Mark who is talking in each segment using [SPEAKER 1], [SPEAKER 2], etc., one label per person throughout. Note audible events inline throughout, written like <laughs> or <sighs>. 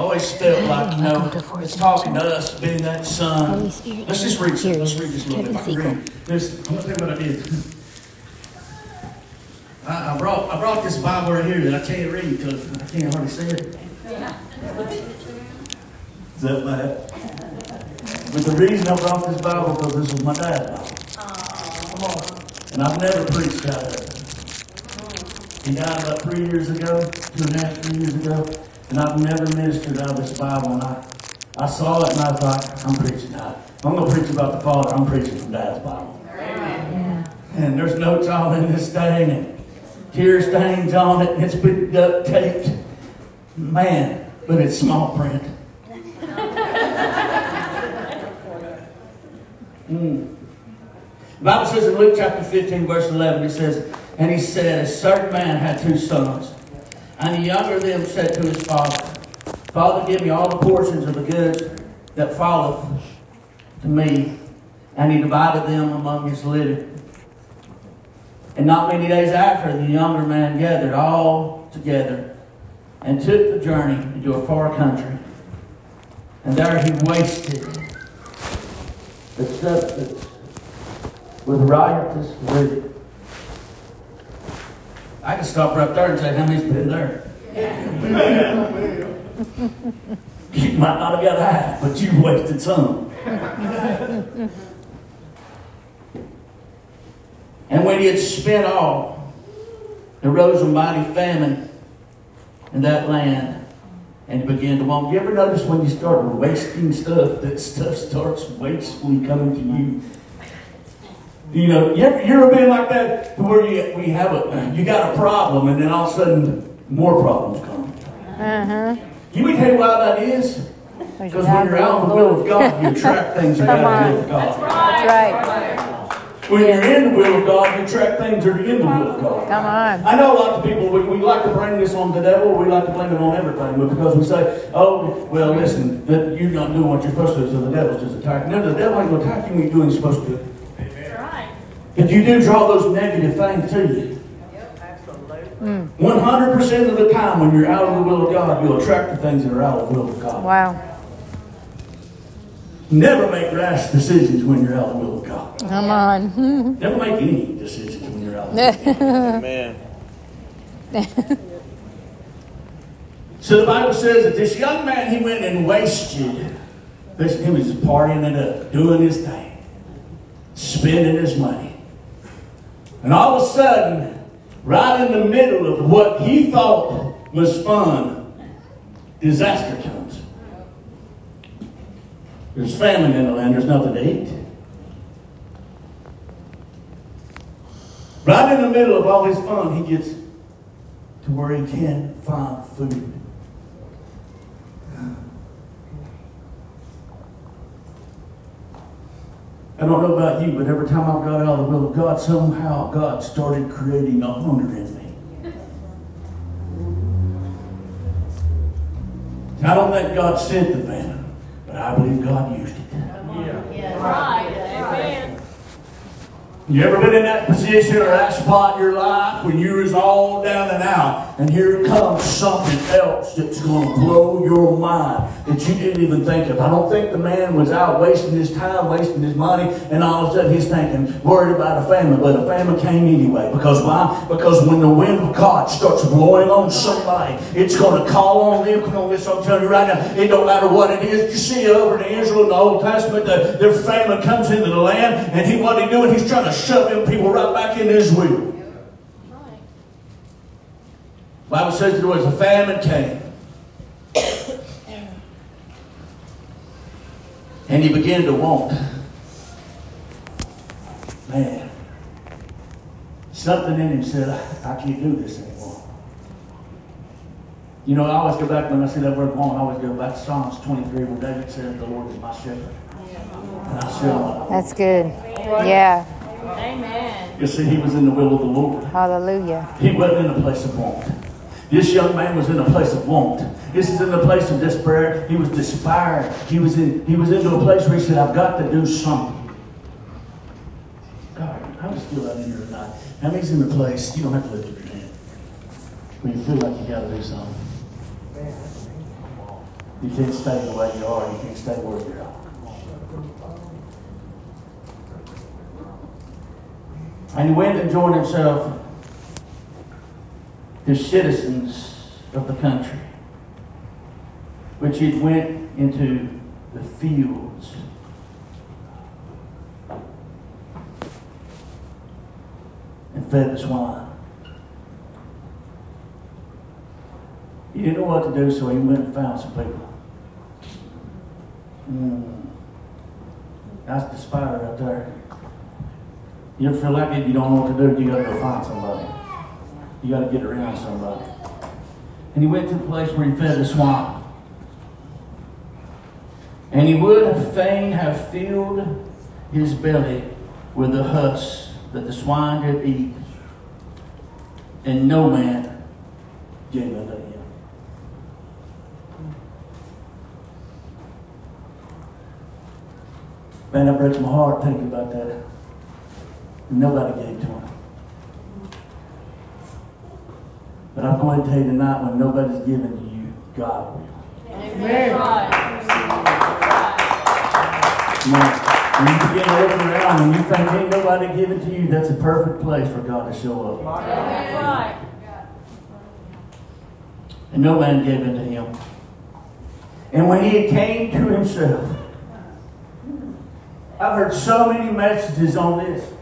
[SPEAKER 1] always felt like, you know, it's talking to us, being that son. Let's just read
[SPEAKER 2] here
[SPEAKER 1] Let's read
[SPEAKER 2] is.
[SPEAKER 1] this little bit. Read. This, I'm going to tell you what I did. <laughs> I, I brought I brought this Bible right here that I can't read because I can't hardly see it. Is that bad? But the reason I brought this Bible because this was my dad's Bible. And I've never preached out of it. He died about three years ago, two and a half, three years ago, and I've never ministered out of this Bible. And I, I saw it and I thought, I'm preaching out. I'm going to preach about the Father. I'm preaching from Dad's Bible. And there's notes all in this thing, and tear stains on it, and it's been duct taped. Man, but it's small print. <laughs> Mm. The Bible says in Luke chapter 15, verse 11, it says, And he said, A certain man had two sons. And the younger of them said to his father, Father, give me all the portions of the goods that falleth to me. And he divided them among his living. And not many days after, the younger man gathered all together and took the journey into a far country. And there he wasted the substance with riotous living. I can stop right there and say, how many's been there? you might not have got half, but you wasted some. and when he had spent all, there rose a mighty famine in that land. And began to want. You ever notice when you start wasting stuff, that stuff starts wastefully coming to you? You know, you ever, you ever been like that to where you, we have a, you got a problem and then all of a sudden more problems come.
[SPEAKER 2] Uh-huh.
[SPEAKER 1] You may tell you why that is? Because when you're out in the will of God, you attract things that are out of the will of God.
[SPEAKER 2] That's right. That's right.
[SPEAKER 1] When you're in the will of God, you attract things that are in the will of God.
[SPEAKER 2] Come on.
[SPEAKER 1] I know a lot of people, we, we like to bring this on the devil, we like to blame it on everything, but because we say, oh, well, listen, that you're not doing what you're supposed to do, so the devil's just attacking. No, the devil ain't going to attack you when you're doing what you're supposed to do. But you do draw those negative things to you. 100% of the time when you're out of the will of God, you'll attract the things that are out of the will of God.
[SPEAKER 2] Wow.
[SPEAKER 1] Never make rash decisions when you're out of the will of God.
[SPEAKER 2] Come on. <laughs>
[SPEAKER 1] Never make any decisions when you're out of the will of God.
[SPEAKER 3] Amen. <laughs>
[SPEAKER 1] So the Bible says that this young man, he went and wasted. Listen, he was just partying it up, uh, doing his thing, spending his money. And all of a sudden, right in the middle of what he thought was fun, disaster comes. There's famine in the land, there's nothing to eat. Right in the middle of all his fun, he gets to where he can't find food. I don't know about you, but every time I've got out of the will of God, somehow God started creating a hunger in me. I don't think God sent the famine, but I believe God used it. You ever been in that position or that spot in your life when you was all down and out, and here comes something else that's going to blow your mind that you didn't even think of? I don't think the man was out wasting his time, wasting his money, and all of a sudden he's thinking, worried about a famine, but a famine came anyway. Because why? Because when the wind of God starts blowing on somebody, it's going to call on them. Come on, listen, I'm telling you right now, it don't matter what it is. You see over in Israel in the Old Testament, the, their famine comes into the land, and he what he doing? He's trying to shove them people right back in his will. Bible says there was a famine came. And he began to want. Man. Something in him said, I, I can't do this anymore. You know, I always go back when I see that word want, I always go back to Psalms 23 where David said, The Lord is my shepherd. And I shall.
[SPEAKER 2] That's good. Yeah.
[SPEAKER 4] Amen.
[SPEAKER 1] You see, he was in the will of the Lord.
[SPEAKER 2] Hallelujah.
[SPEAKER 1] He wasn't in a place of want. This young man was in a place of want. This is in a place of despair. He was despaired. He was in. He was into a place where he said, "I've got to do something." God, I just still that in here tonight. How many's in the place? You don't have to lift up your hand. When you feel like you got to do something. You can't stay the way you are. You can't stay where you're at. And he went and joined himself to citizens of the country, which he went into the fields. And fed the swine. He didn't know what to do, so he went and found some people. Mm. That's despair right there. You ever feel like it, you don't know what to do, you gotta go find somebody. You gotta get around somebody. And he went to the place where he fed the swine. And he would have fain have filled his belly with the husks that the swine did eat, and no man gave unto him. Man, that breaks my heart thinking about that. Nobody gave to him. But I'm going to tell you tonight when nobody's giving to you, God will. Come on. When you begin to look around and you think ain't nobody giving to you, that's a perfect place for God to show up. And no man gave unto him. And when he came to himself, I've heard so many messages on this.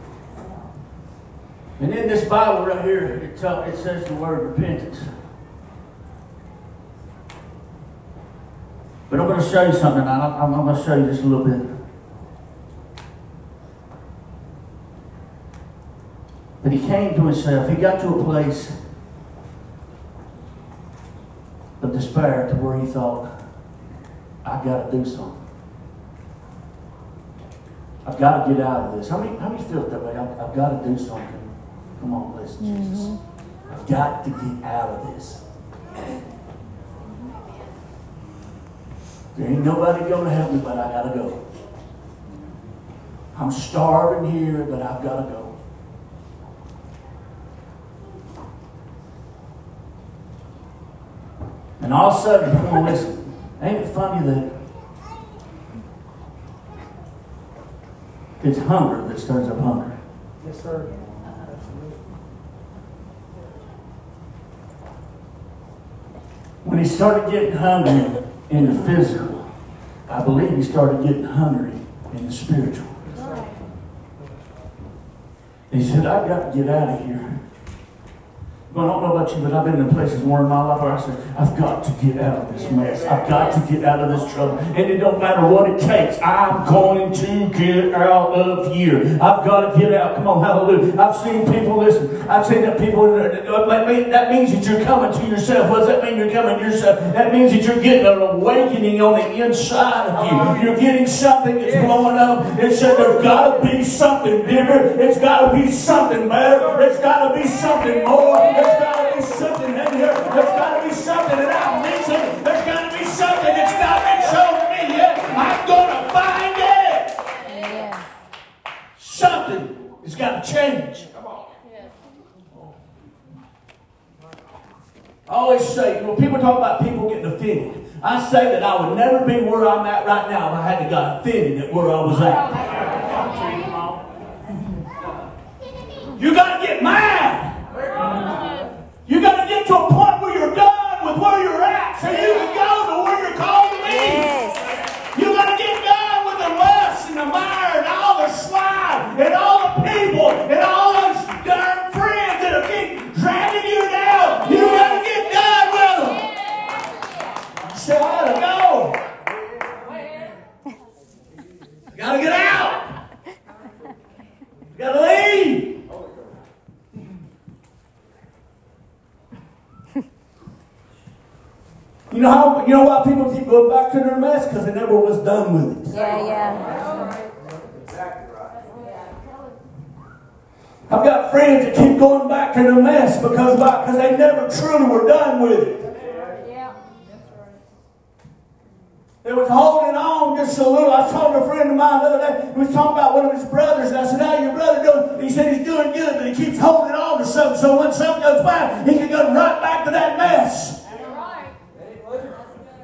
[SPEAKER 1] And in this Bible right here, it, talk, it says the word repentance. But I'm going to show you something. I'm, I'm going to show you just a little bit. But he came to himself. He got to a place of despair to where he thought, I've got to do something. I've got to get out of this. How many, how many feel that way? I've, I've got to do something. Come on, listen, mm-hmm. Jesus. I've got to get out of this. There ain't nobody going to help me, but I got to go. I'm starving here, but I've got to go. And all of a sudden, come on, listen. Ain't it funny that it's hunger that stirs up hunger?
[SPEAKER 3] Yes, sir.
[SPEAKER 1] When he started getting hungry in the physical, I believe he started getting hungry in the spiritual. He said, I've got to get out of here. I don't know about you, but I've been in places more in my life where I said, I've got to get out of this mess. I've got to get out of this trouble. And it don't matter what it takes. I'm going to get out of here. I've got to get out. Come on, hallelujah. I've seen people, listen, I've seen that people, that means that you're coming to yourself. What does that mean you're coming to yourself? That means that you're getting an awakening on the inside of you. You're getting something that's blowing up. It said there's got to be something bigger. It's got to be something better. It's got to be something more. There's got to be something in here. There's got to be something that I'm missing. There's got to be something that's not been shown to me yet. I'm going to find it. Yeah. Something has got to change. Come on. I always say, when people talk about people getting offended, I say that I would never be where I'm at right now if I hadn't got offended at where I was at. You got to get mad. You got to get to a point where you're done with where you're at so you can go to where you're called to be. Yes. You got to get done with the lust and the mire and all the slime and all the people and all those darn friends that have been dragging you down. You got to get done with them. You say, I got to go. I got to get out. got to leave. You know how you know why people keep going back to their mess? Because they never was done with
[SPEAKER 2] it. Yeah, yeah.
[SPEAKER 3] Exactly right.
[SPEAKER 1] I've got friends that keep going back to their mess because because they never truly were done with it. Yeah. They was holding on just a little. I talked to a friend of mine the other day. He was talking about one of his brothers, and I said, "How your brother doing?" He said he's doing good, but he keeps holding on to something. So when something goes bad, he can go right back to that mess.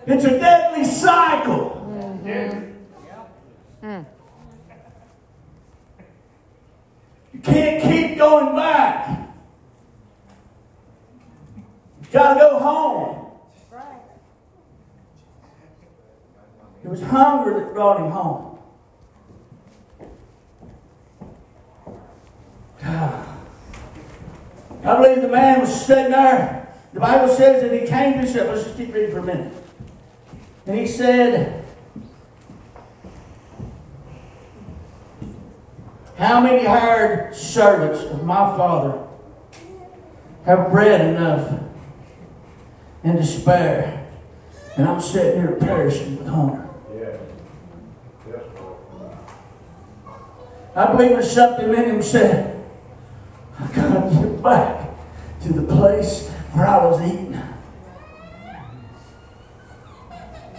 [SPEAKER 1] It's a deadly cycle. You can't keep going back. You gotta go home. It was hunger that brought him home. <sighs> I believe the man was sitting there. The Bible says that he came to himself. Let's just keep reading for a minute. And he said, How many hired servants of my father have bread enough and to spare? And I'm sitting here perishing with hunger.
[SPEAKER 3] Yeah. Yes.
[SPEAKER 1] I believe there's something in him said, I gotta get back to the place where I was eating.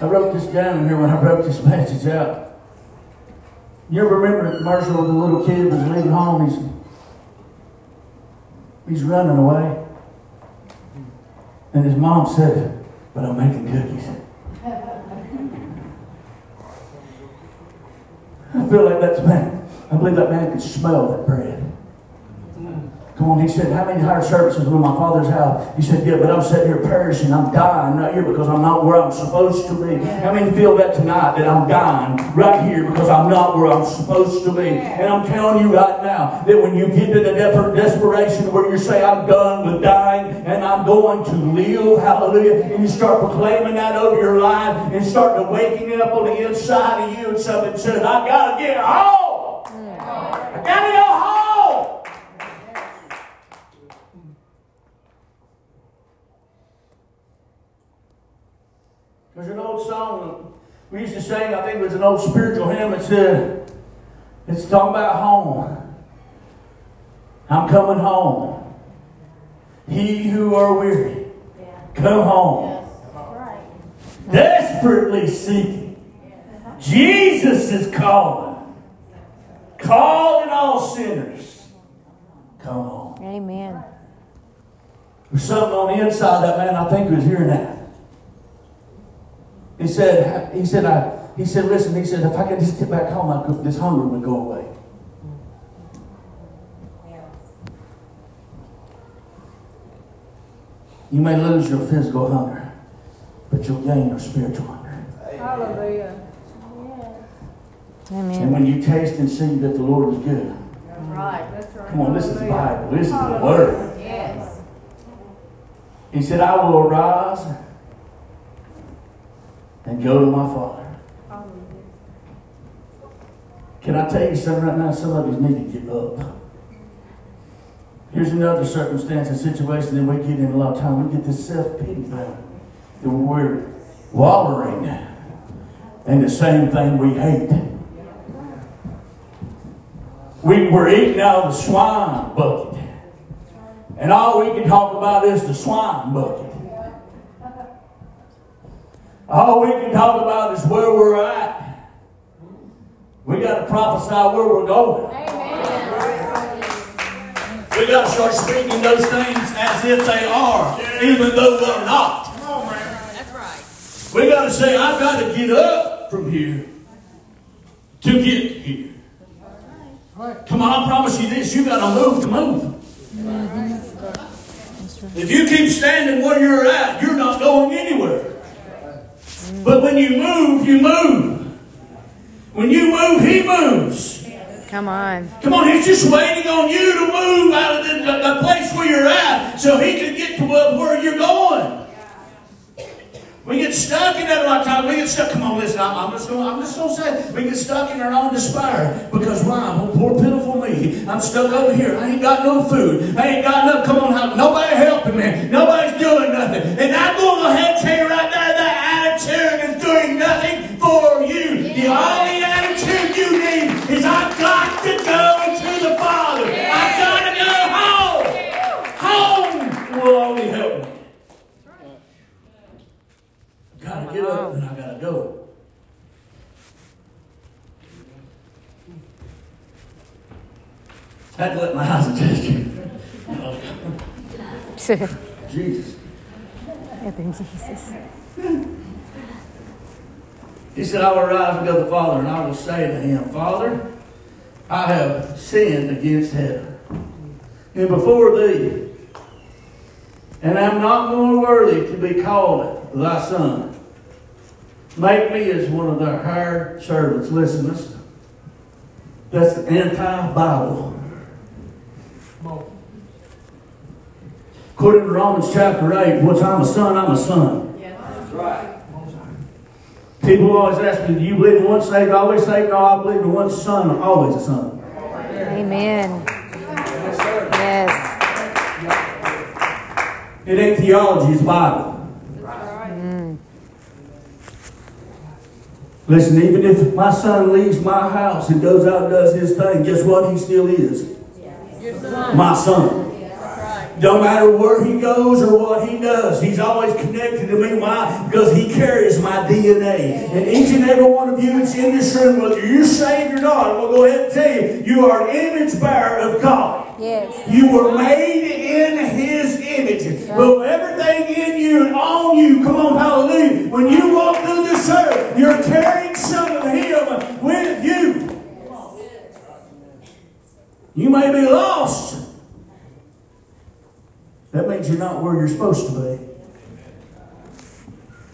[SPEAKER 1] I wrote this down in here when I wrote this message out. You ever remember the commercial where the little kid was leaving home? He's, he's running away. And his mom said, But I'm making cookies. <laughs> I feel like that's man. I believe that man could smell that bread. Come on, he said, How many hired services were in my father's house? He said, Yeah, but I'm sitting here perishing. I'm dying right here because I'm not where I'm supposed to be. How many feel that tonight that I'm dying right here because I'm not where I'm supposed to be? And I'm telling you right now that when you get to the de- desperation where you say, I'm done with dying and I'm going to live, hallelujah, and you start proclaiming that over your life and start to waking up on the inside of you and something says, I gotta get home. I gotta go home. There's an old song we used to sing, I think it was an old spiritual hymn that said, it's talking about home. I'm coming home. He who are weary, come home. Desperately seeking. Jesus is calling. Calling all sinners. Come home.
[SPEAKER 2] Amen.
[SPEAKER 1] There's something on the inside of that man I think was hearing that. He said, he said, I, he said, listen, he said, if I could just get back home, I could, this hunger would go away. You may lose your physical hunger, but you'll gain your spiritual hunger.
[SPEAKER 4] Hallelujah.
[SPEAKER 1] And
[SPEAKER 2] Amen.
[SPEAKER 1] when you taste and see that the Lord is good,
[SPEAKER 4] Right, that's right.
[SPEAKER 1] come on, this is the Bible, this is the Word.
[SPEAKER 4] Yes.
[SPEAKER 1] He said, I will arise and go to my Father. Can I tell you something right now? Some of you need to get up. Here's another circumstance and situation that we get in a lot of time. We get this self-pity thing. That we're wallowing in the same thing we hate. We, we're eating out of the swine bucket. And all we can talk about is the swine bucket. All we can talk about is where we're at. We got to prophesy where we're going. Amen. We got to start speaking those things as if they are, even though they're not. Come on, man. That's right. We got to say, I've got to get up from here to get here. Come on, I promise you this, you've got to move to move. If you keep standing where you're at, you're not going anywhere. But when you move, you move. When you move, he moves.
[SPEAKER 2] Come on.
[SPEAKER 1] Come on, he's just waiting on you to move out of the, the, the place where you're at so he can get to where, where you're going. We get stuck in that a lot of times. We get stuck. Come on, listen. I'm, I'm just going. I'm just going to say we get stuck in our own despair because why? Oh, poor pitiful me. I'm stuck over here. I ain't got no food. I ain't got no. Come on, help. nobody helping me. Nobody's doing nothing. And I'm going
[SPEAKER 2] Thank
[SPEAKER 1] Jesus.
[SPEAKER 2] you, Jesus.
[SPEAKER 1] He said, I will rise and go to the Father, and I will say to him, Father, I have sinned against heaven and before thee, and I am not more worthy to be called thy son. Make me as one of thy hired servants. Listen, listen. That's anti-Bible. According to Romans chapter 8, once I'm a son, I'm a son. Yes.
[SPEAKER 3] That's right.
[SPEAKER 1] People always ask me, do you believe in one saved, always saved? No, I believe in one son, always a son.
[SPEAKER 2] Amen.
[SPEAKER 3] Yes,
[SPEAKER 1] It ain't theology, it's Bible. Mm. Listen, even if my son leaves my house and goes out and does his thing, guess what? He still is. My son. Don't matter where he goes or what he does, he's always connected to me. Why? Because he carries my DNA. And each and every one of you that's in this room, whether you're saved or not, I'm going to go ahead and tell you, you are an image bearer of God.
[SPEAKER 2] Yes.
[SPEAKER 1] You were made in His image. Well, everything in you and on you, come on, hallelujah. When you walk through this earth, you're carrying some of Him with you. You may be lost. That means you're not where you're supposed to be.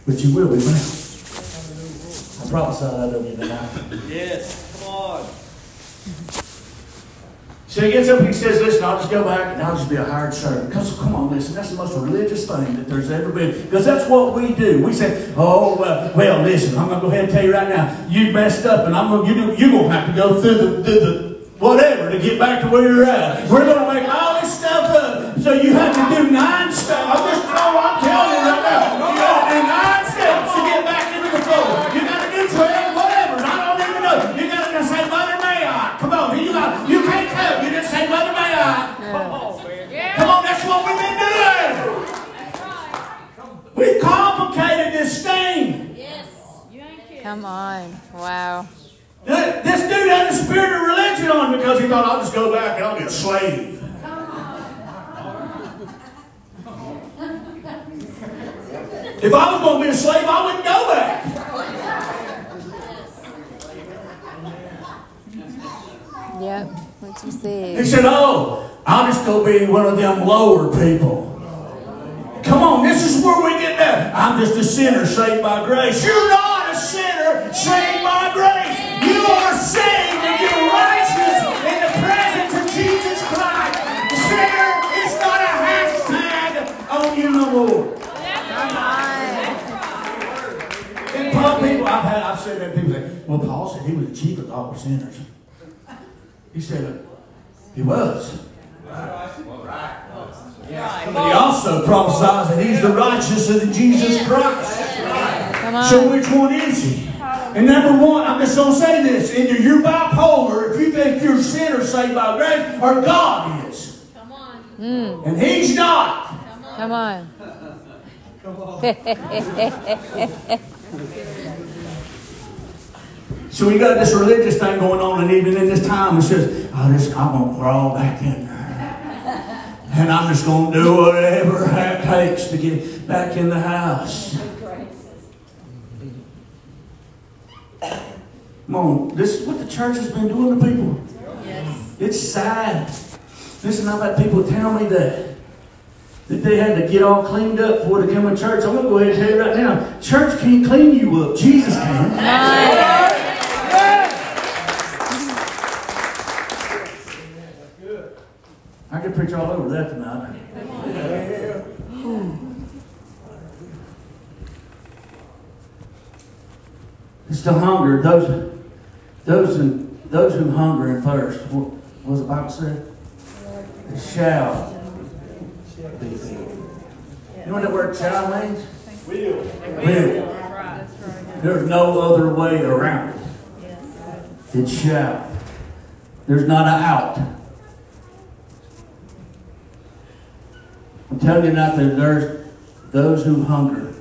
[SPEAKER 1] But you will be found. I prophesy that of you tonight.
[SPEAKER 3] Yes, come on.
[SPEAKER 1] So he gets up and he says, Listen, I'll just go back and I'll just be a hired servant. Because, come on, listen, that's the most religious thing that there's ever been. Because that's what we do. We say, Oh, well, well listen, I'm going to go ahead and tell you right now, you messed up and I'm gonna, you, you're going to have to go through the, through the whatever to get back to where you're at. We're going to make all this stuff up. So you have to do nine steps. I'm just, oh, I'm telling you right now. You got to do nine steps to get back into the fold. You got to do 12, whatever. I don't even know. You got to just say, Mother, may I? Come on. You, got, you can't tell. You just say, Mother, may I? Come on, man. Come on, that's what we've been doing. We've complicated this thing. Yes.
[SPEAKER 2] Come on. Wow.
[SPEAKER 1] This dude had the spirit of religion on because he thought, I'll just go back and I'll be a slave. If I was going to be a slave, I wouldn't go back.
[SPEAKER 2] Yep. What you
[SPEAKER 1] He
[SPEAKER 2] said.
[SPEAKER 1] said, Oh, I'll just go be one of them lower people. Come on, this is where we get that. I'm just a sinner saved by grace. You're not a sinner saved by grace. You are saved and you're righteous in the presence of Jesus Christ. Sinner is not a hashtag on you no more. I've had, I've said that people say, well, Paul said he was the chief of all sinners. He said, he was. But he also prophesies that he's the righteous of Jesus Christ.
[SPEAKER 2] Come
[SPEAKER 1] So which one is he? And number one, I'm just going to say this. Either you're bipolar if you think you're a sinner saved by grace, or God is. Come on. Mm. And he's not.
[SPEAKER 2] Come on. <laughs> <laughs>
[SPEAKER 1] So we got this religious thing going on, and even in this time, it says, I just, I'm going to crawl back in there. And I'm just going to do whatever it takes to get back in the house. Come on, this is what the church has been doing to people. It's sad. Listen, I've had people tell me that. That they had to get all cleaned up before they come to church. I'm going to go ahead and tell you right now. Church can't clean you up. Jesus can. Could preach all over that tonight. It's the hunger. Those, those, who, those who hunger and thirst. What, was does the Bible say? Shall be filled. You know what that word shall means?
[SPEAKER 3] Will.
[SPEAKER 1] Will. There's no other way around it. It shall. There's not an out. I'm telling you not that there's those who hunger,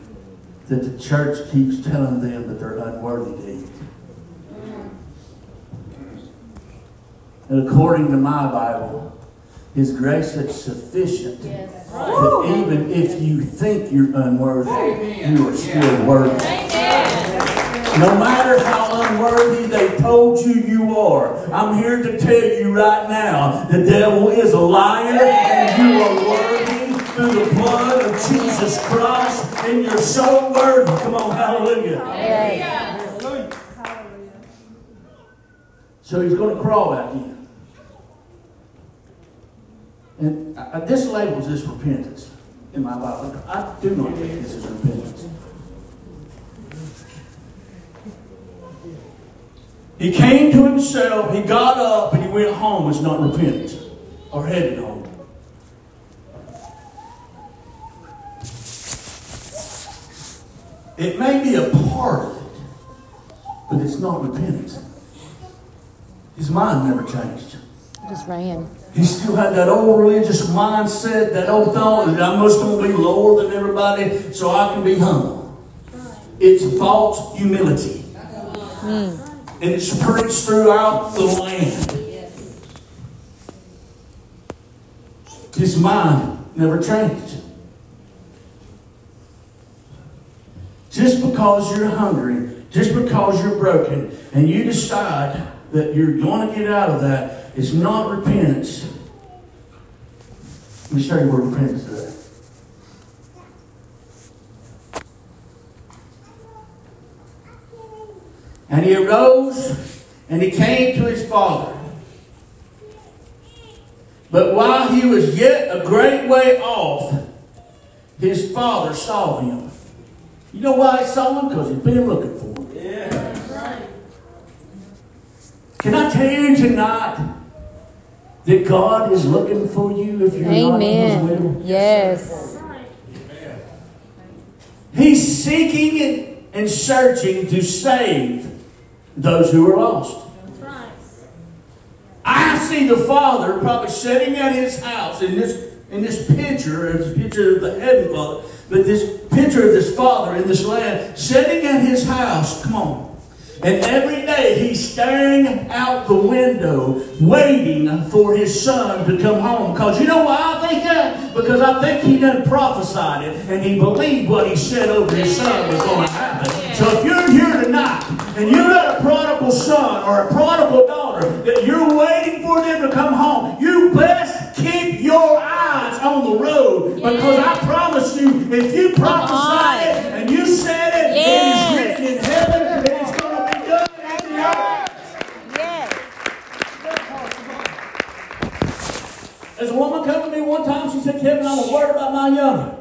[SPEAKER 1] that the church keeps telling them that they're unworthy to eat. And according to my Bible, His grace is sufficient that even if you think you're unworthy, you are still worthy. No matter how unworthy they told you you are, I'm here to tell you right now the devil is a liar and you are worthy through the blood of Jesus Christ and you're so worthy. Come on, hallelujah. So he's going to crawl back in. And I- this labels this repentance in my Bible. I do not think this is repentance. He came to himself, he got up, and he went home. It's not repentance. Or headed home. It may be a part of it, but it's not repentance. His mind never changed.
[SPEAKER 2] Just ran.
[SPEAKER 1] He still had that old religious mindset, that old thought that I must be lower than everybody so I can be humble. It's false humility. Hmm. And it's preached throughout the land. His mind never changed. Just because you're hungry, just because you're broken, and you decide that you're going to get out of that is not repentance. Let me show you where repentance is. And he arose and he came to his father. But while he was yet a great way off, his father saw him. You know why he saw him? Because he'd been looking for him.
[SPEAKER 3] Yeah.
[SPEAKER 1] Can I tell you tonight that God is looking for you if you're not in His will?
[SPEAKER 2] Amen. Yes.
[SPEAKER 1] He's seeking and searching to save those who are lost. I see the Father probably sitting at his house in this in this picture, it's a picture of the heaven Father, but this picture of this Father in this land, sitting at his house. Come on. And every day he's staring out the window, waiting for his son to come home. Because you know why I think that? Because I think he done prophesied it and he believed what he said over his son was going to happen. So if you're here tonight and you've got a prodigal son or a prodigal daughter that you're waiting for them to come home, you best keep your eyes on the road. Because I promise you, if you prophesy it and you said it,
[SPEAKER 2] Yes.
[SPEAKER 1] it is written in heaven and it's going to be done in the earth.
[SPEAKER 2] Yes.
[SPEAKER 1] There's a woman come to me one time. She said, Kevin, I'm worried about my young.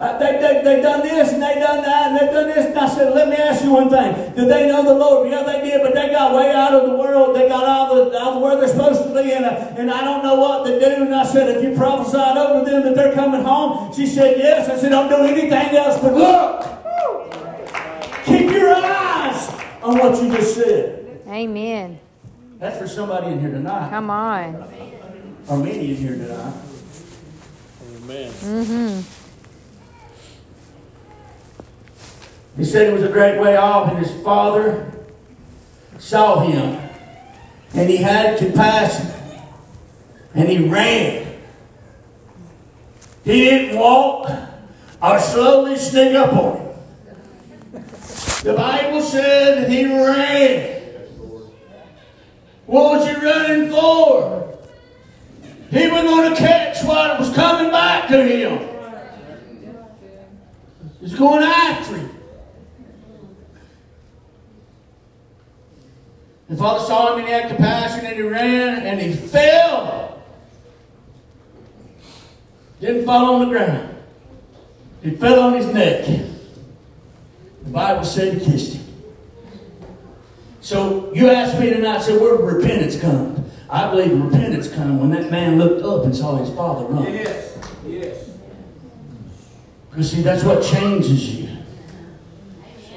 [SPEAKER 1] Uh, they, they, they done this and they done that and they done this. And I said, let me ask you one thing. Did they know the Lord? Yeah, they did, but they got way out of the world. They got out of, the, out of where they're supposed to be. And, uh, and I don't know what to do. And I said, if you prophesied over them that they're coming home? She said, yes. I said, don't do anything else but look. Keep your eyes on what you just said.
[SPEAKER 2] Amen.
[SPEAKER 1] That's for somebody in here tonight.
[SPEAKER 2] Come on.
[SPEAKER 1] Or many in here tonight.
[SPEAKER 3] Amen.
[SPEAKER 1] He said it was a great way off, and his father saw him, and he had compassion, and he ran. He didn't walk or slowly sneak up on him. The Bible said that he ran. What was he running for? He was going to catch what was coming back to him. He's going after him. The father saw him and he had compassion and he ran and he fell. Didn't fall on the ground. He fell on his neck. The Bible said he kissed him. So you asked me tonight, so where did repentance come? I believe repentance come when that man looked up and saw his father run.
[SPEAKER 3] Yes. Yes.
[SPEAKER 1] Because see, that's what changes you.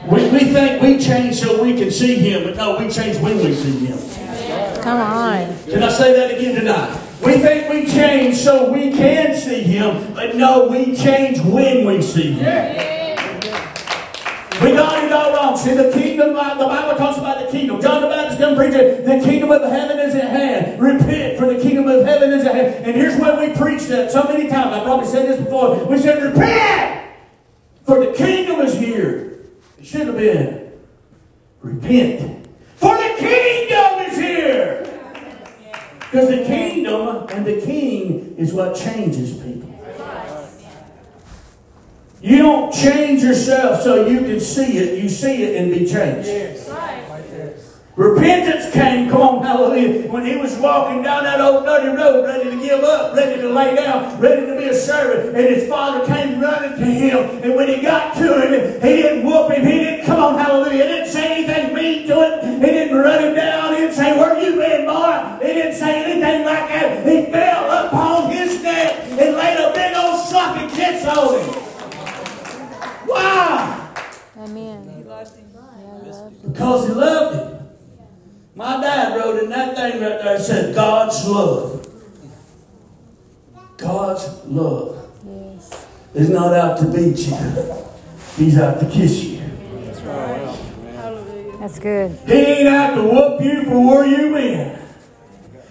[SPEAKER 1] We, we think we change so we can see him, but no, we change when we see him.
[SPEAKER 2] Come on.
[SPEAKER 1] Can I say that again tonight? We think we change so we can see him, but no, we change when we see him. We got it all wrong. See, the kingdom, uh, the Bible talks about the kingdom. John the Baptist come preaching, the kingdom of heaven is at hand. Repent, for the kingdom of heaven is at hand. And here's where we preach that so many times. I've probably said this before. We said, repent, for the kingdom is here. It should have been, Repent. For the kingdom is here. Because the kingdom and the king is what changes people. You don't change yourself so you can see it. You see it and be changed. Repentance came, come on, hallelujah, when he was walking down that old dirty road, ready to give up, ready to lay down, ready to be a servant. And his father came running to him. And when he got to him, he didn't whoop him. He didn't, come on, hallelujah, he didn't say anything mean to him. He didn't run him down. He didn't say, Where you been, boy? He didn't say anything like that. He fell upon his neck and laid a big old sloppy kiss on him. Wow!
[SPEAKER 2] Amen. Yeah, I loved it.
[SPEAKER 1] Because he loved him. My dad wrote in that thing right there, it said, God's love. God's love
[SPEAKER 2] Yes.
[SPEAKER 1] is not out to beat you, He's out to kiss you.
[SPEAKER 4] Hallelujah.
[SPEAKER 2] That's good.
[SPEAKER 1] He ain't out to whoop you for where you been.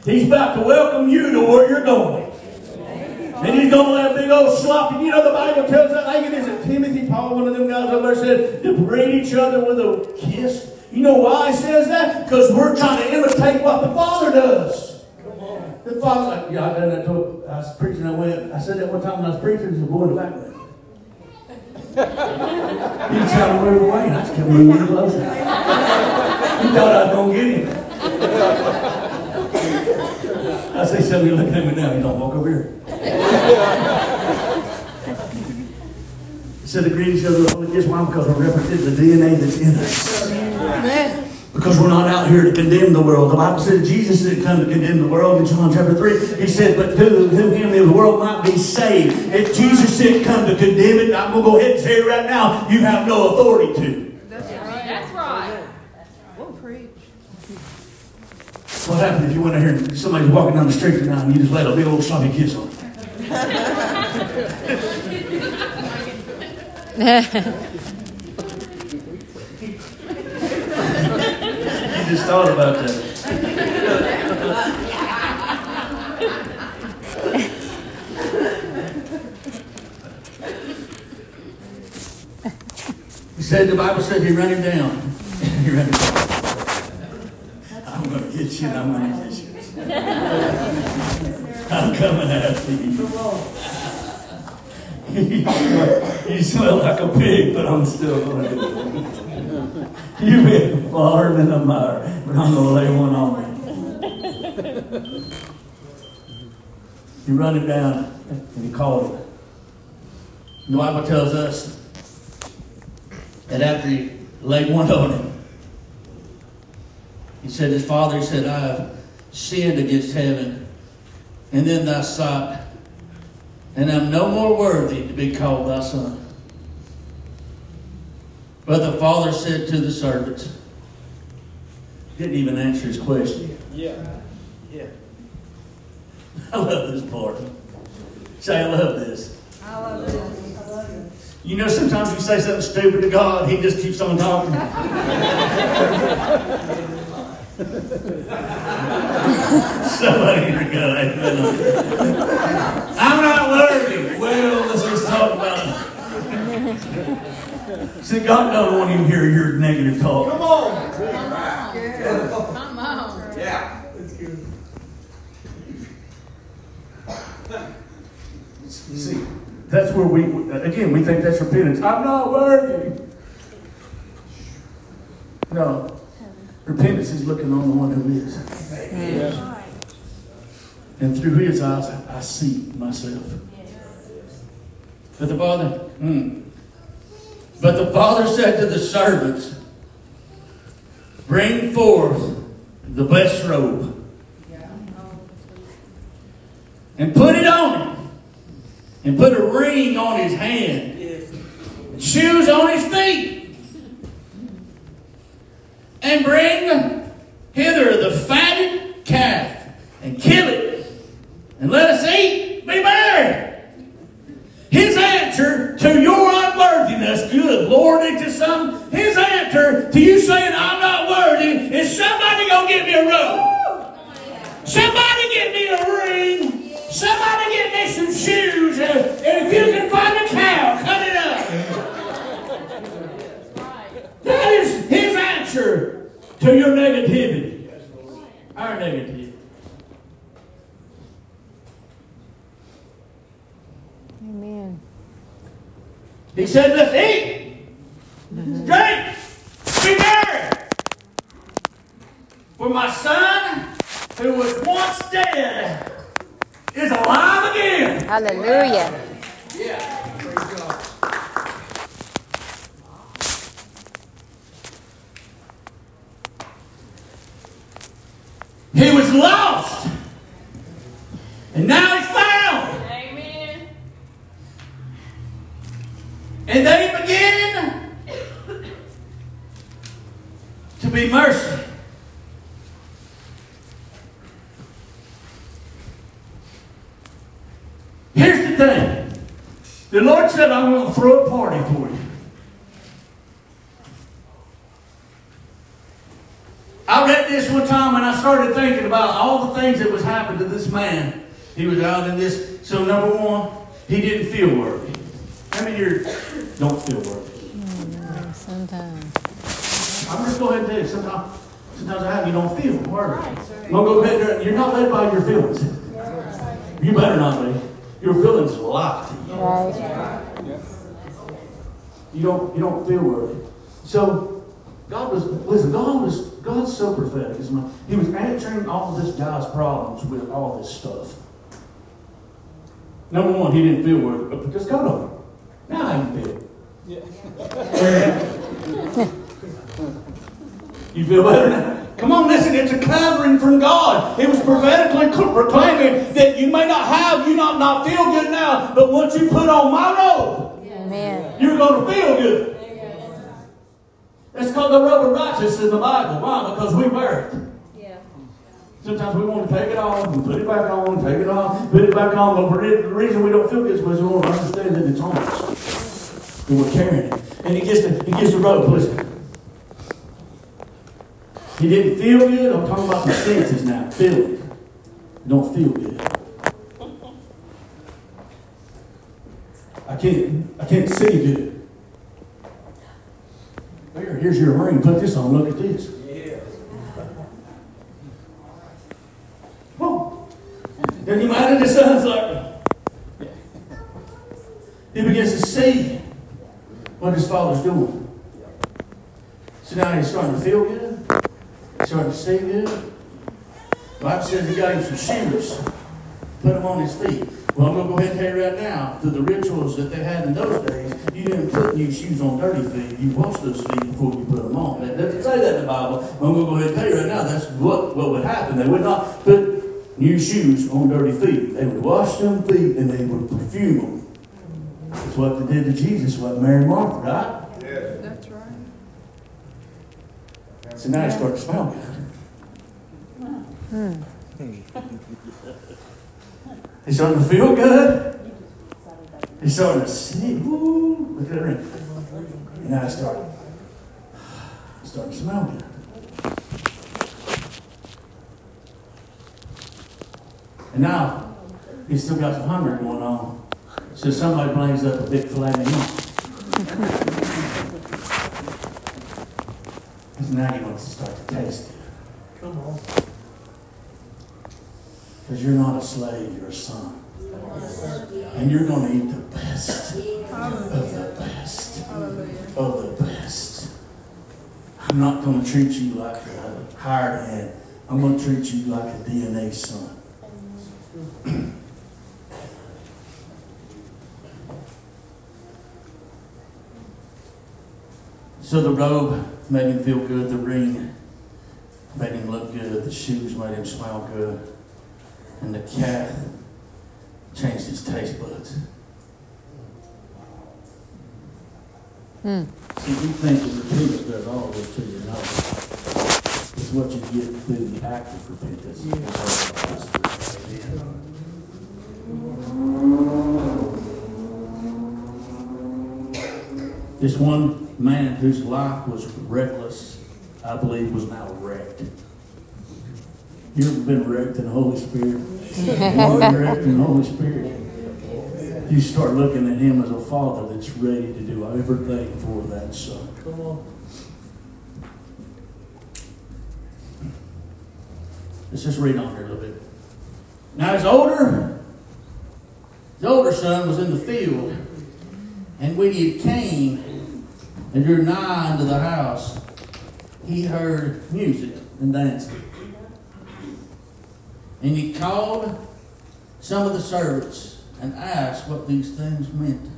[SPEAKER 1] He's about to welcome you to where you're going. And he's going to let a big old sloppy. You know, the Bible tells us, I think it is Timothy, Paul, one of them guys over there said, to greet each other with a kiss. You know why he says that? Because we're trying to imitate what the Father does. The Father, yeah, I done that to I was preaching, I went, I said that one time when I was preaching, there's a boy in the background. he was trying to move away, and I just kept moving closer. He thought I was to get him. I say, somebody looking at me now, you don't walk over here. Instead of greeting each other with only kiss, why? Because we're representing the DNA that's in us. Because we're not out here to condemn the world. The Bible said Jesus didn't come to condemn the world in John chapter 3. He said, but through, through him the world might be saved. If Jesus didn't come to condemn it, I'm going to go ahead and say it right now, you have no authority to.
[SPEAKER 4] That's right. That's right. We'll preach.
[SPEAKER 1] What happened if you went in here and somebody's walking down the street tonight and you just let a big old sloppy kiss on them? <laughs> <laughs> just thought about that. He said the Bible said he ran him down. <laughs> he ran him down. I'm gonna get you and I'm gonna get you. I'm coming after you. <laughs> you smell like a pig, but I'm still gonna do it. You've been far than a mire, but I'm gonna lay one on you. He run it down and he called it. The Bible tells us that after he laid one on him, he said, His father he said, I have sinned against heaven and then thy sight, and I'm no more worthy to be called thy son. But the father said to the servants, didn't even answer his question.
[SPEAKER 3] Yeah. Yeah. <laughs>
[SPEAKER 1] I love this part. Say, I love this.
[SPEAKER 4] Hallelujah.
[SPEAKER 1] You know, sometimes you say something stupid to God, He just keeps on talking. <laughs> Somebody here go, amen. I'm not worthy. Well, let's just talk about it. <laughs> See, God don't want him to hear your negative talk.
[SPEAKER 3] Come on.
[SPEAKER 4] Come on.
[SPEAKER 3] Yeah. That's good.
[SPEAKER 1] See, that's where we, again, we think that's repentance. I'm not worthy. No. Repentance is looking on the one who is. And through his eyes, I see myself. But the father, hmm. But the father said to the servants, Bring forth the best robe and put it on him, and put a ring on his hand, and shoes on his feet, and bring hither the fatted calf, and kill it, and let us eat, be merry. His answer to your unworthiness, good Lord, into some, his answer to you saying, I'm not worthy, is somebody gonna give me a robe. Somebody give me a ring. Somebody get me some shoes. And if you can find a cow, cut it up. That is his answer to your negativity. Our negativity.
[SPEAKER 2] Amen.
[SPEAKER 1] He said, let's eat, drink, be merry. For my son, who was once dead, is alive again.
[SPEAKER 2] Hallelujah.
[SPEAKER 1] He was lost, and now he's found.
[SPEAKER 4] Amen.
[SPEAKER 1] And they begin to be mercy. Here's the thing. The Lord said, I'm going to throw a party for you. I read this one time and I started thinking about all the things that was happening to this man. He was out in this. So number one, he didn't feel worthy. How many you don't feel worthy?
[SPEAKER 2] Mm, Sometimes.
[SPEAKER 1] I'm just gonna go ahead and tell you, sometimes, sometimes I have you don't feel worthy. I'm go there. You're not led by your feelings. You better not be. Your feelings lie to you.
[SPEAKER 2] Right.
[SPEAKER 1] You don't you don't feel worthy. So God was listen, God was God's so prophetic. He was answering all of this guy's problems with all this stuff. Number one, he didn't feel worthy, but because God him. Now how you feel? You feel better now? Come on, listen, it's a covering from God. It was prophetically proclaiming that you may not have, you not, not feel good now, but once you put on my robe,
[SPEAKER 2] Amen.
[SPEAKER 1] you're going to feel good. That's called the robe of righteousness in the Bible. Why? Because we wear it.
[SPEAKER 4] Yeah.
[SPEAKER 1] Sometimes we want to take it off and put it back on, take it off, put it back on. But the reason we don't feel good is because we don't understand that it's on us. And we're carrying it. And he gets the, he gets the robe. Listen. He didn't feel good. I'm talking about the senses now. Feeling. It don't feel good. I can't, I can't see good. Here, here's your ring. Put this on. Look at this. Whoa. Then he minded his son's like, he begins to see what his father's doing. So now he's starting to feel good. He's starting to see good. Bible says he got him some shoes, put them on his feet. Well, I'm going to go ahead and tell you right now, through the rituals that they had in those days, you didn't put new shoes on dirty feet. You washed those feet before you put them on. That doesn't say that in the Bible. But I'm going to go ahead and tell you right now, that's what, what would happen. They would not put new shoes on dirty feet. They would wash them feet and they would perfume them. That's what they did to Jesus, what Mary and Martha, right?
[SPEAKER 4] That's right.
[SPEAKER 1] So now you start to smell good. Hmm. <laughs> He's starting to feel good. He's starting to see. Woo, look at that ring. And now I started. Starting to smell good. And now he's still got some hunger going on. So somebody brings up a big filet mignon. Because now he wants to start to taste it.
[SPEAKER 3] Come on.
[SPEAKER 1] Because you're not a slave, you're a son. And you're going to eat the best of the best of the best. I'm not going to treat you like a hired hand. I'm going to treat you like a DNA son. <clears throat> So the robe made him feel good, the ring made him look good, the shoes made him smell good, and the calf changed his taste buds.
[SPEAKER 2] Hmm.
[SPEAKER 1] See, you think the repentance does all this to your nose. It's what you get through the act of repentance. This one man whose life was reckless, I believe, was now wrecked. You've been wrecked in the Holy Spirit. You wrecked in the Holy Spirit. You start looking at Him as a Father that's ready to do everything for that son.
[SPEAKER 3] Come on.
[SPEAKER 1] Let's just read on here a little bit. Now his older, his older son was in the field, and when he came and drew nigh unto the house, he heard music and dancing. And he called some of the servants and asked what these things meant.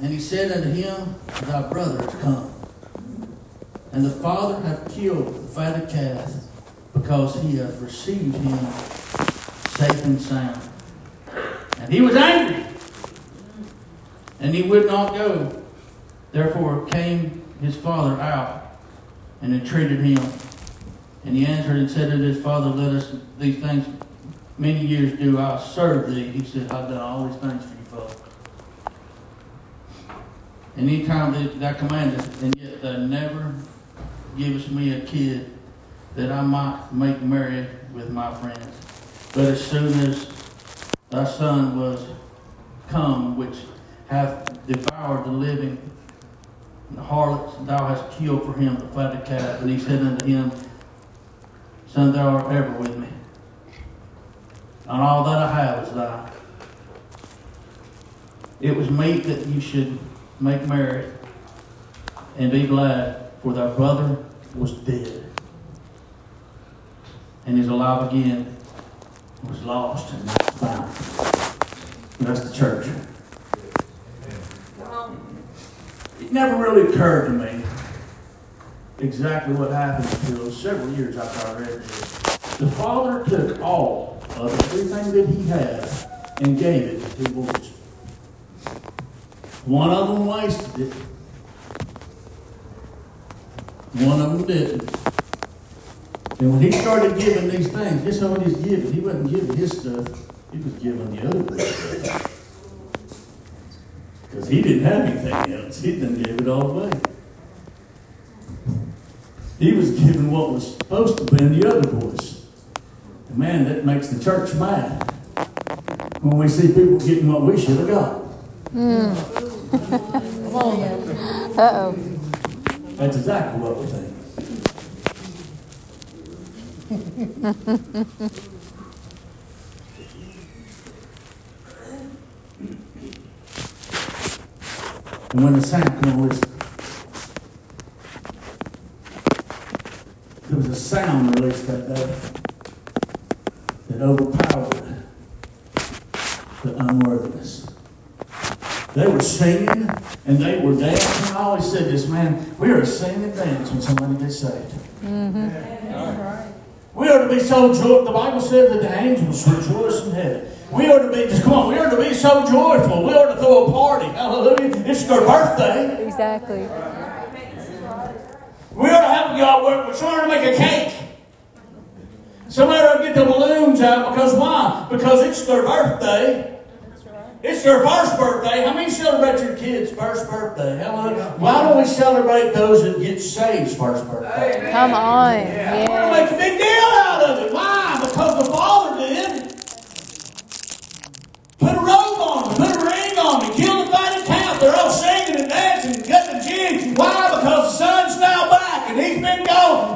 [SPEAKER 1] And he said unto him, Thy brother is come. And the father hath killed the fatted calf, because he hath received him safe and sound. And he was angry, and he would not go. Therefore came his father out and entreated him. And he answered and said unto his father, Let us these things many years do I serve thee. He said, I've done all these things for you, father. And any time that thou commandest, and yet thou never givest me a kid that I might make merry with my friends. But as soon as thy son was come, which hath devoured the living, and the harlots thou hast killed for him the fatted calf. And he said unto him, Son, thou art ever with me, and all that I have is thine. It was meet that you should make merry and be glad, for thy brother was dead and is alive again, was lost and found. That's the church. It never really occurred to me exactly what happened until several years after I read this. The father took all of everything that he had and gave it to two boys. One of them wasted it. One of them didn't. And when he started giving these things, guess what he's giving? He wasn't giving his stuff, he was giving the other boys stuff. Because he didn't have anything else. He done gave it all away. He was given what was supposed to be in the other boys. And man, that makes the church mad. When we see people getting what we should have got. <laughs>
[SPEAKER 2] Uh oh.
[SPEAKER 1] That's exactly what we think. <laughs> and when the sound, come on, listen. There was a sound released that day that overpowered the unworthiness. They were singing and they were dancing. I always said this, man, we are singing and dance when somebody gets saved. Mm-hmm. We are to be so joyful. The Bible says that the angels rejoice in heaven. We are to be, just come on, we are to be so joyful. We are to throw a party. Hallelujah. It's their birthday.
[SPEAKER 2] Exactly.
[SPEAKER 1] We are to have, y'all, we're, we're trying to make a cake. Somebody ought to get the balloons out because why? Because it's their birthday. It's their first birthday. How many celebrate your kids' first birthday? Hello. Why don't we celebrate those that get saved's first birthday?
[SPEAKER 2] Come on.
[SPEAKER 1] We're to
[SPEAKER 2] Yeah.
[SPEAKER 1] make a big deal out of it. Why? Because the Father did. Put a robe on him, put a ring on him, kill the fatted calf. They're all singing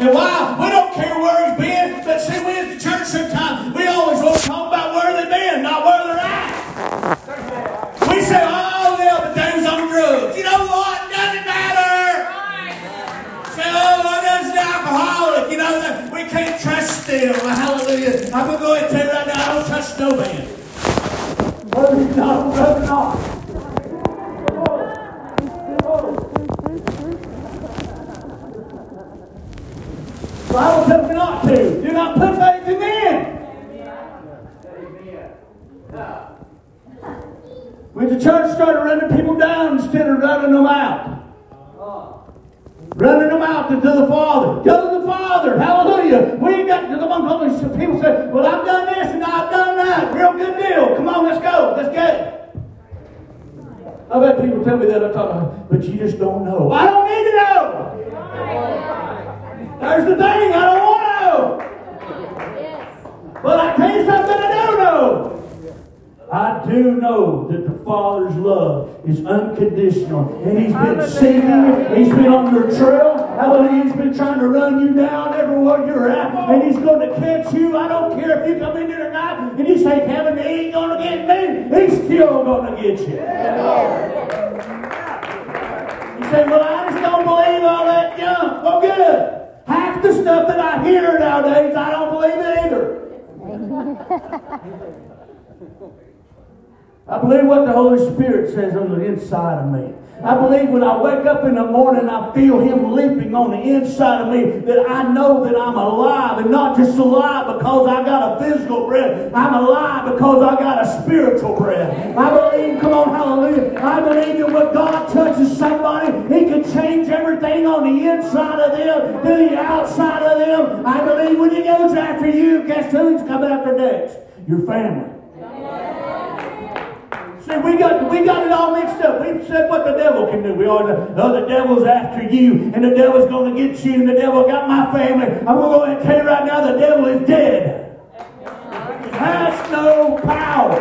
[SPEAKER 1] And why? We don't care where he's been. But see, we as the church sometimes, we always want to talk about where they've been, not where they're at. We say, oh, yeah, but they was on drugs. You know what? Doesn't matter. Say, oh, well, that's an alcoholic. You know, that we can't trust them. Hallelujah. I'm going to go ahead and tell you right now, I don't trust no man. Whether he's not, whether not. Bible tells me not to. Do not put faith in men. When the church started running people down instead of running them out. Running them out to, the Father. Go to the Father. Hallelujah. We ain't got to come on, come. People say, Well, I've done this and I've done that. Real good deal. Come on, let's go. Let's get it. I've had people tell me that I thought, but you just don't know. I don't need to know. There's the thing, I don't want to know. But I tell you something I do know. I do know that the Father's love is unconditional. And He's been singing, He's been on your trail. believe he's been trying to run you down everywhere you're at, and he's going to catch you. I don't care if you come in here tonight and you say, Kevin, he ain't going to get me. He's still going to get you. You say, well, I just don't believe all that junk. Well, good. Half the stuff that I hear nowadays, I don't believe it either. <laughs> I believe what the Holy Spirit says on the inside of me. I believe when I wake up in the morning, I feel Him leaping on the inside of me, that I know that I'm alive, and not just alive because I got a physical breath. I'm alive because I got a spiritual breath. I believe, come on, hallelujah. I believe that when God touches somebody, He can change everything on the inside of them to the outside of them. I believe when He goes after you, guess who's coming after next? Your family. See, we got we got it all mixed up. We've said what the devil can do. We always oh the devil's after you, and the devil's going to get you, and the devil got my family. I'm going to go ahead and tell you right now, the devil is dead. He has no power.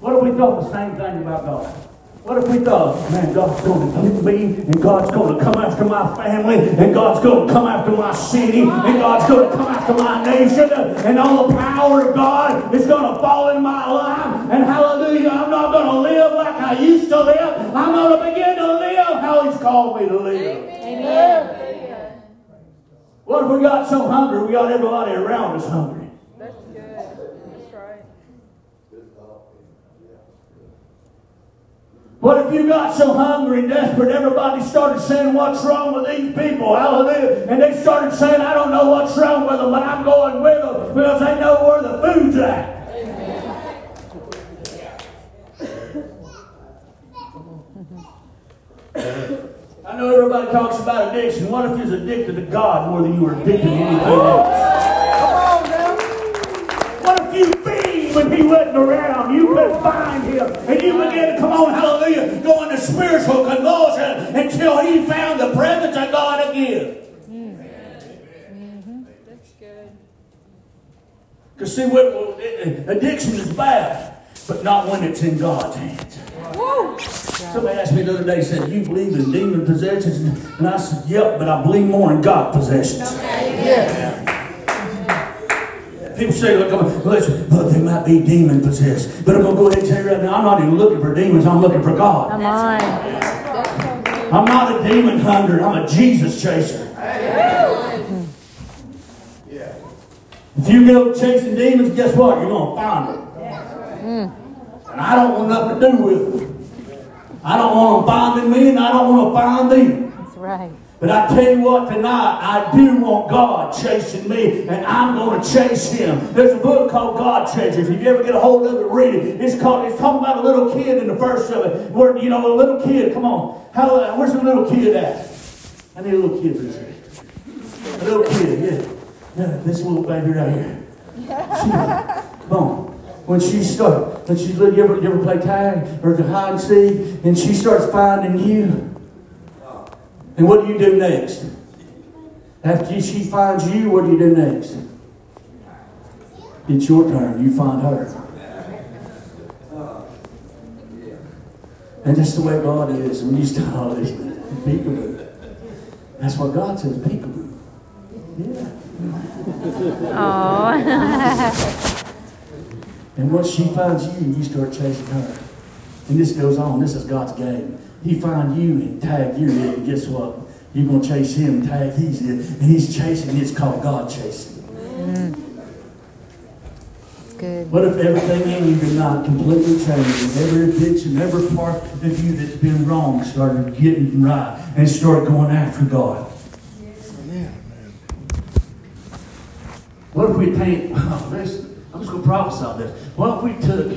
[SPEAKER 1] What if we thought the same thing about God? What if we thought, man, God's going to get me, and God's going to come after my family, and God's going to come after my city, and God's going to come after my nation, and all the power of God is going to fall in my life, and hallelujah, I'm not going to live like I used to live. I'm going to begin to live how He's called me to live.
[SPEAKER 4] Amen.
[SPEAKER 1] What if we got so hungry, we got everybody around us hungry?
[SPEAKER 4] That's good. That's right.
[SPEAKER 1] What if you got so hungry and desperate, everybody started saying, What's wrong with these people? Hallelujah. And they started saying, I don't know what's wrong with them, but I'm going with them because they know where the food's at. I know everybody talks about addiction. What if you're addicted to God more than you were addicted to anything else? What if you feed when he wasn't around? You could find him. And you begin to come on, hallelujah, go into spiritual convulsion until he found the presence of God again.
[SPEAKER 4] That's good.
[SPEAKER 1] Because see, what, what- addiction is bad, but not when it's in God's hands. Somebody asked me the other day, said, You believe in demon possessions? And I said, Yep, but I believe more in God possessions. People say, look, I'm- listen, look, they might be demon possessed. But I'm going to go ahead and tell you right now, I'm not even looking for demons, I'm looking for God.
[SPEAKER 2] Come on.
[SPEAKER 4] That's so good.
[SPEAKER 1] I'm not a demon hunter, I'm a Jesus chaser. If you go chasing demons, guess what? You're going to find them. And I don't want nothing to do with them. I don't want them finding me, and I don't want to find them.
[SPEAKER 2] That's right.
[SPEAKER 1] But I tell you what, tonight, I do want God chasing me, and I'm going to chase Him. There's a book called God Chasers. If you ever get a hold of it, read it. It's called, it's talking about a little kid in the first of it, where, you know, a little kid, come on. How, uh, where's the little kid at? I need a little kid for this here. A little kid, yeah. Yeah, this little baby right here. She, <laughs> come on. When she start, when she's little, you ever, you ever play tag or hide and seek, and she starts finding you. And what do you do next? After she finds you, what do you do next? It's your turn. You find her. And that's the way God is. When you start all this, peekaboo. That's what God says, peekaboo. Yeah.
[SPEAKER 2] Oh. <laughs>
[SPEAKER 1] And once she finds you, you start chasing her. And this goes on. This is God's game. He find you and tag you're it, and guess what? You're gonna chase him, tag he's it, and he's chasing. It's called God chasing.
[SPEAKER 2] It's good.
[SPEAKER 1] What if everything in you tonight completely changed, and every addiction, every part of you that's been wrong started getting right and started going after God? What if we paint? Oh, listen, I'm just going to prophesy this. What if we took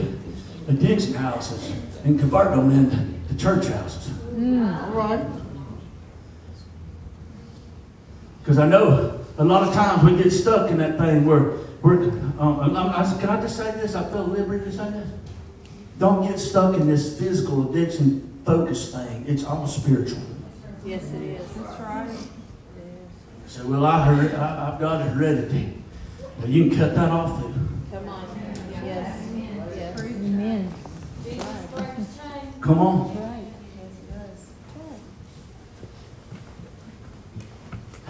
[SPEAKER 1] addiction houses and converted them into church houses?
[SPEAKER 3] All right.
[SPEAKER 1] Because I know a lot of times we get stuck in that thing where we're. Um, I'm- I'm- can I just say this? I feel liberty to say this. Don't get stuck in this physical addiction focus thing. It's all spiritual.
[SPEAKER 4] Yes, it is.
[SPEAKER 3] That's right.
[SPEAKER 1] So, well, I heard I, I've got heredity. Well, you can cut that off too.
[SPEAKER 4] Come on. Yes. Yes.
[SPEAKER 2] Amen.
[SPEAKER 1] Come on.
[SPEAKER 4] Right. Yes, it does.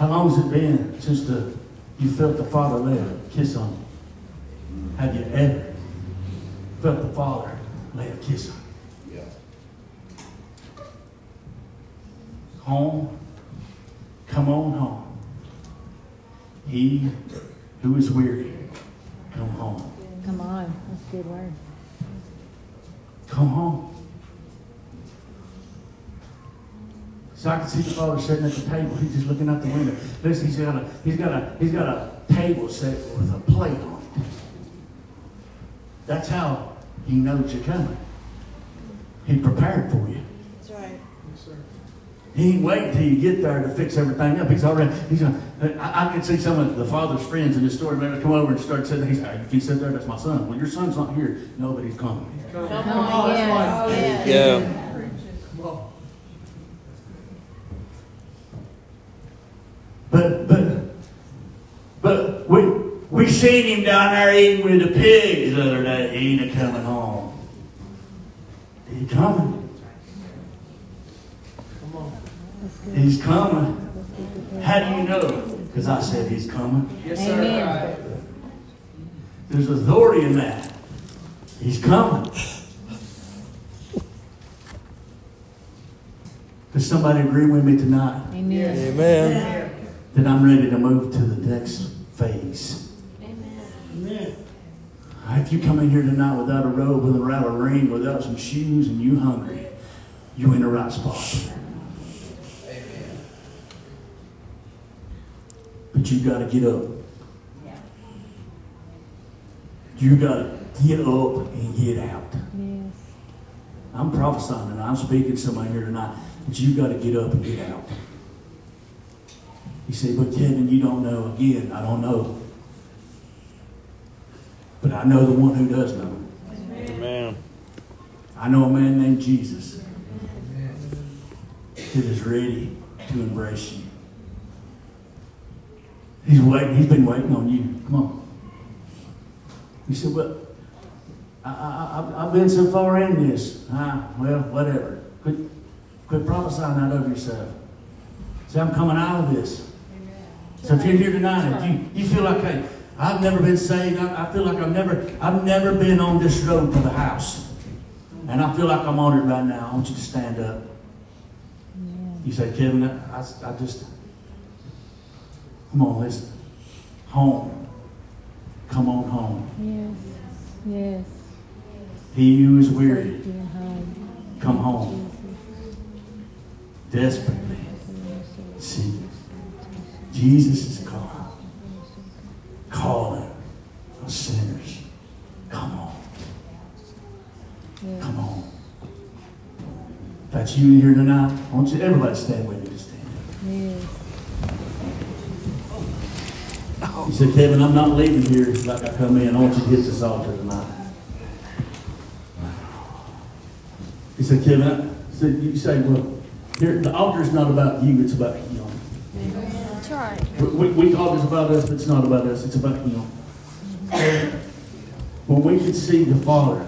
[SPEAKER 1] How long has it been since the, you felt the Father lay a kiss on you? Have you ever felt the Father lay a kiss on you? Yeah. Home, come on home. He who is weary, come home.
[SPEAKER 2] Come on. That's a good word.
[SPEAKER 1] Come home. So I can see the father sitting at the table. He's just looking out the window. Listen, he's got a he's got a he's got a table set with a plate on it. That's how he knows you're coming. He prepared for you.
[SPEAKER 4] That's right. Yes, sir.
[SPEAKER 1] He ain't waiting till you get there to fix everything up. He's already, he's gonna, I, I can see some of the father's friends in the story, maybe come over and start sitting, he's like, if he sit there, that's my son. Well, your son's not here. No, but he's coming.
[SPEAKER 4] Come
[SPEAKER 3] Come
[SPEAKER 4] on,
[SPEAKER 3] on,
[SPEAKER 4] yes,
[SPEAKER 3] that's right.
[SPEAKER 4] yes.
[SPEAKER 5] Yeah.
[SPEAKER 3] Come on.
[SPEAKER 1] But, but, but we, we seen him down there eating with the pigs the other day. He ain't coming home. He coming.
[SPEAKER 3] Come on.
[SPEAKER 1] He's coming. How do you know? Because I said he's coming.
[SPEAKER 3] Yes, sir.
[SPEAKER 2] Amen.
[SPEAKER 1] There's authority in that. He's coming. Does somebody agree with me tonight
[SPEAKER 2] Amen.
[SPEAKER 5] Amen.
[SPEAKER 1] that I'm ready to move to the next phase? If you come in here tonight without a robe, without a ring, without some shoes, and you hungry, you in the right spot. Amen. But you got to get up. You got to get up and get out.
[SPEAKER 2] Yes.
[SPEAKER 1] I'm prophesying and I'm speaking to somebody here tonight that you got to get up and get out. You say, but Kevin, you don't know. Again, I don't know. But I know the one who does know.
[SPEAKER 5] Amen.
[SPEAKER 1] I know a man named Jesus that is ready to embrace you. He's waiting. He's been waiting on you. Come on. You said, well, I, I've been so far in this. Ah, well, whatever. Quit, quit prophesying out of yourself. Say, I'm coming out of this. So if you're here tonight you, you feel like, hey, I've never been saved, I, I feel like I've never, I've never been on this road to the house. And I feel like I'm on it right now. I want you to stand up. You say, Kevin, I, I, I just, come on, listen. Home. Come on home.
[SPEAKER 2] Yes. Yes.
[SPEAKER 1] He who is weary, come home. Desperately. See, Jesus is calling. Calling for sinners. Come on. Come on. If that's you in here tonight, I want you, everybody stand with me. Just stand.
[SPEAKER 2] Yes.
[SPEAKER 1] You said, Kevin, I'm not leaving here like I come in. I want you to hit this altar tonight. He said, Kevin, I, said, you say, well, here, the altar's not about you, it's about him. We, we, it's about us, but it's not about us, it's about him. When we can see the Father,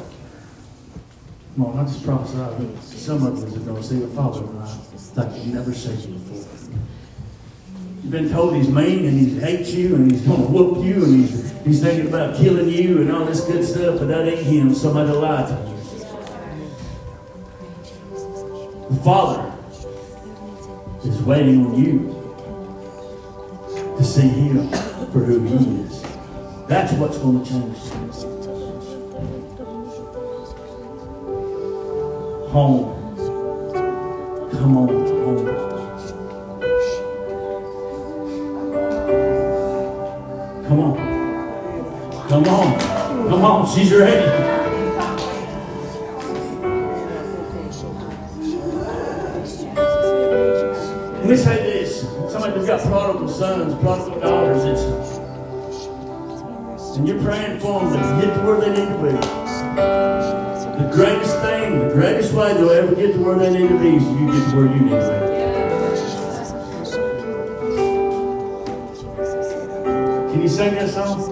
[SPEAKER 1] come on, I just prophesy that some of us are going to see the Father tonight like you've never seen him before. You've been told he's mean and he hates you and he's going to whoop you and he's, he's thinking about killing you and all this good stuff, but that ain't him. Somebody lied to you. The Father is waiting on you to see him for who he is. That's what's going to change. Home. Come on, home. Come on. Come on. Come on. She's ready. Sons, prodigal daughters, it's, and you're praying for them to get to where they need to be. The greatest thing, the greatest way they'll ever get to where they need to be is you get to where you need to be. Can you sing that song?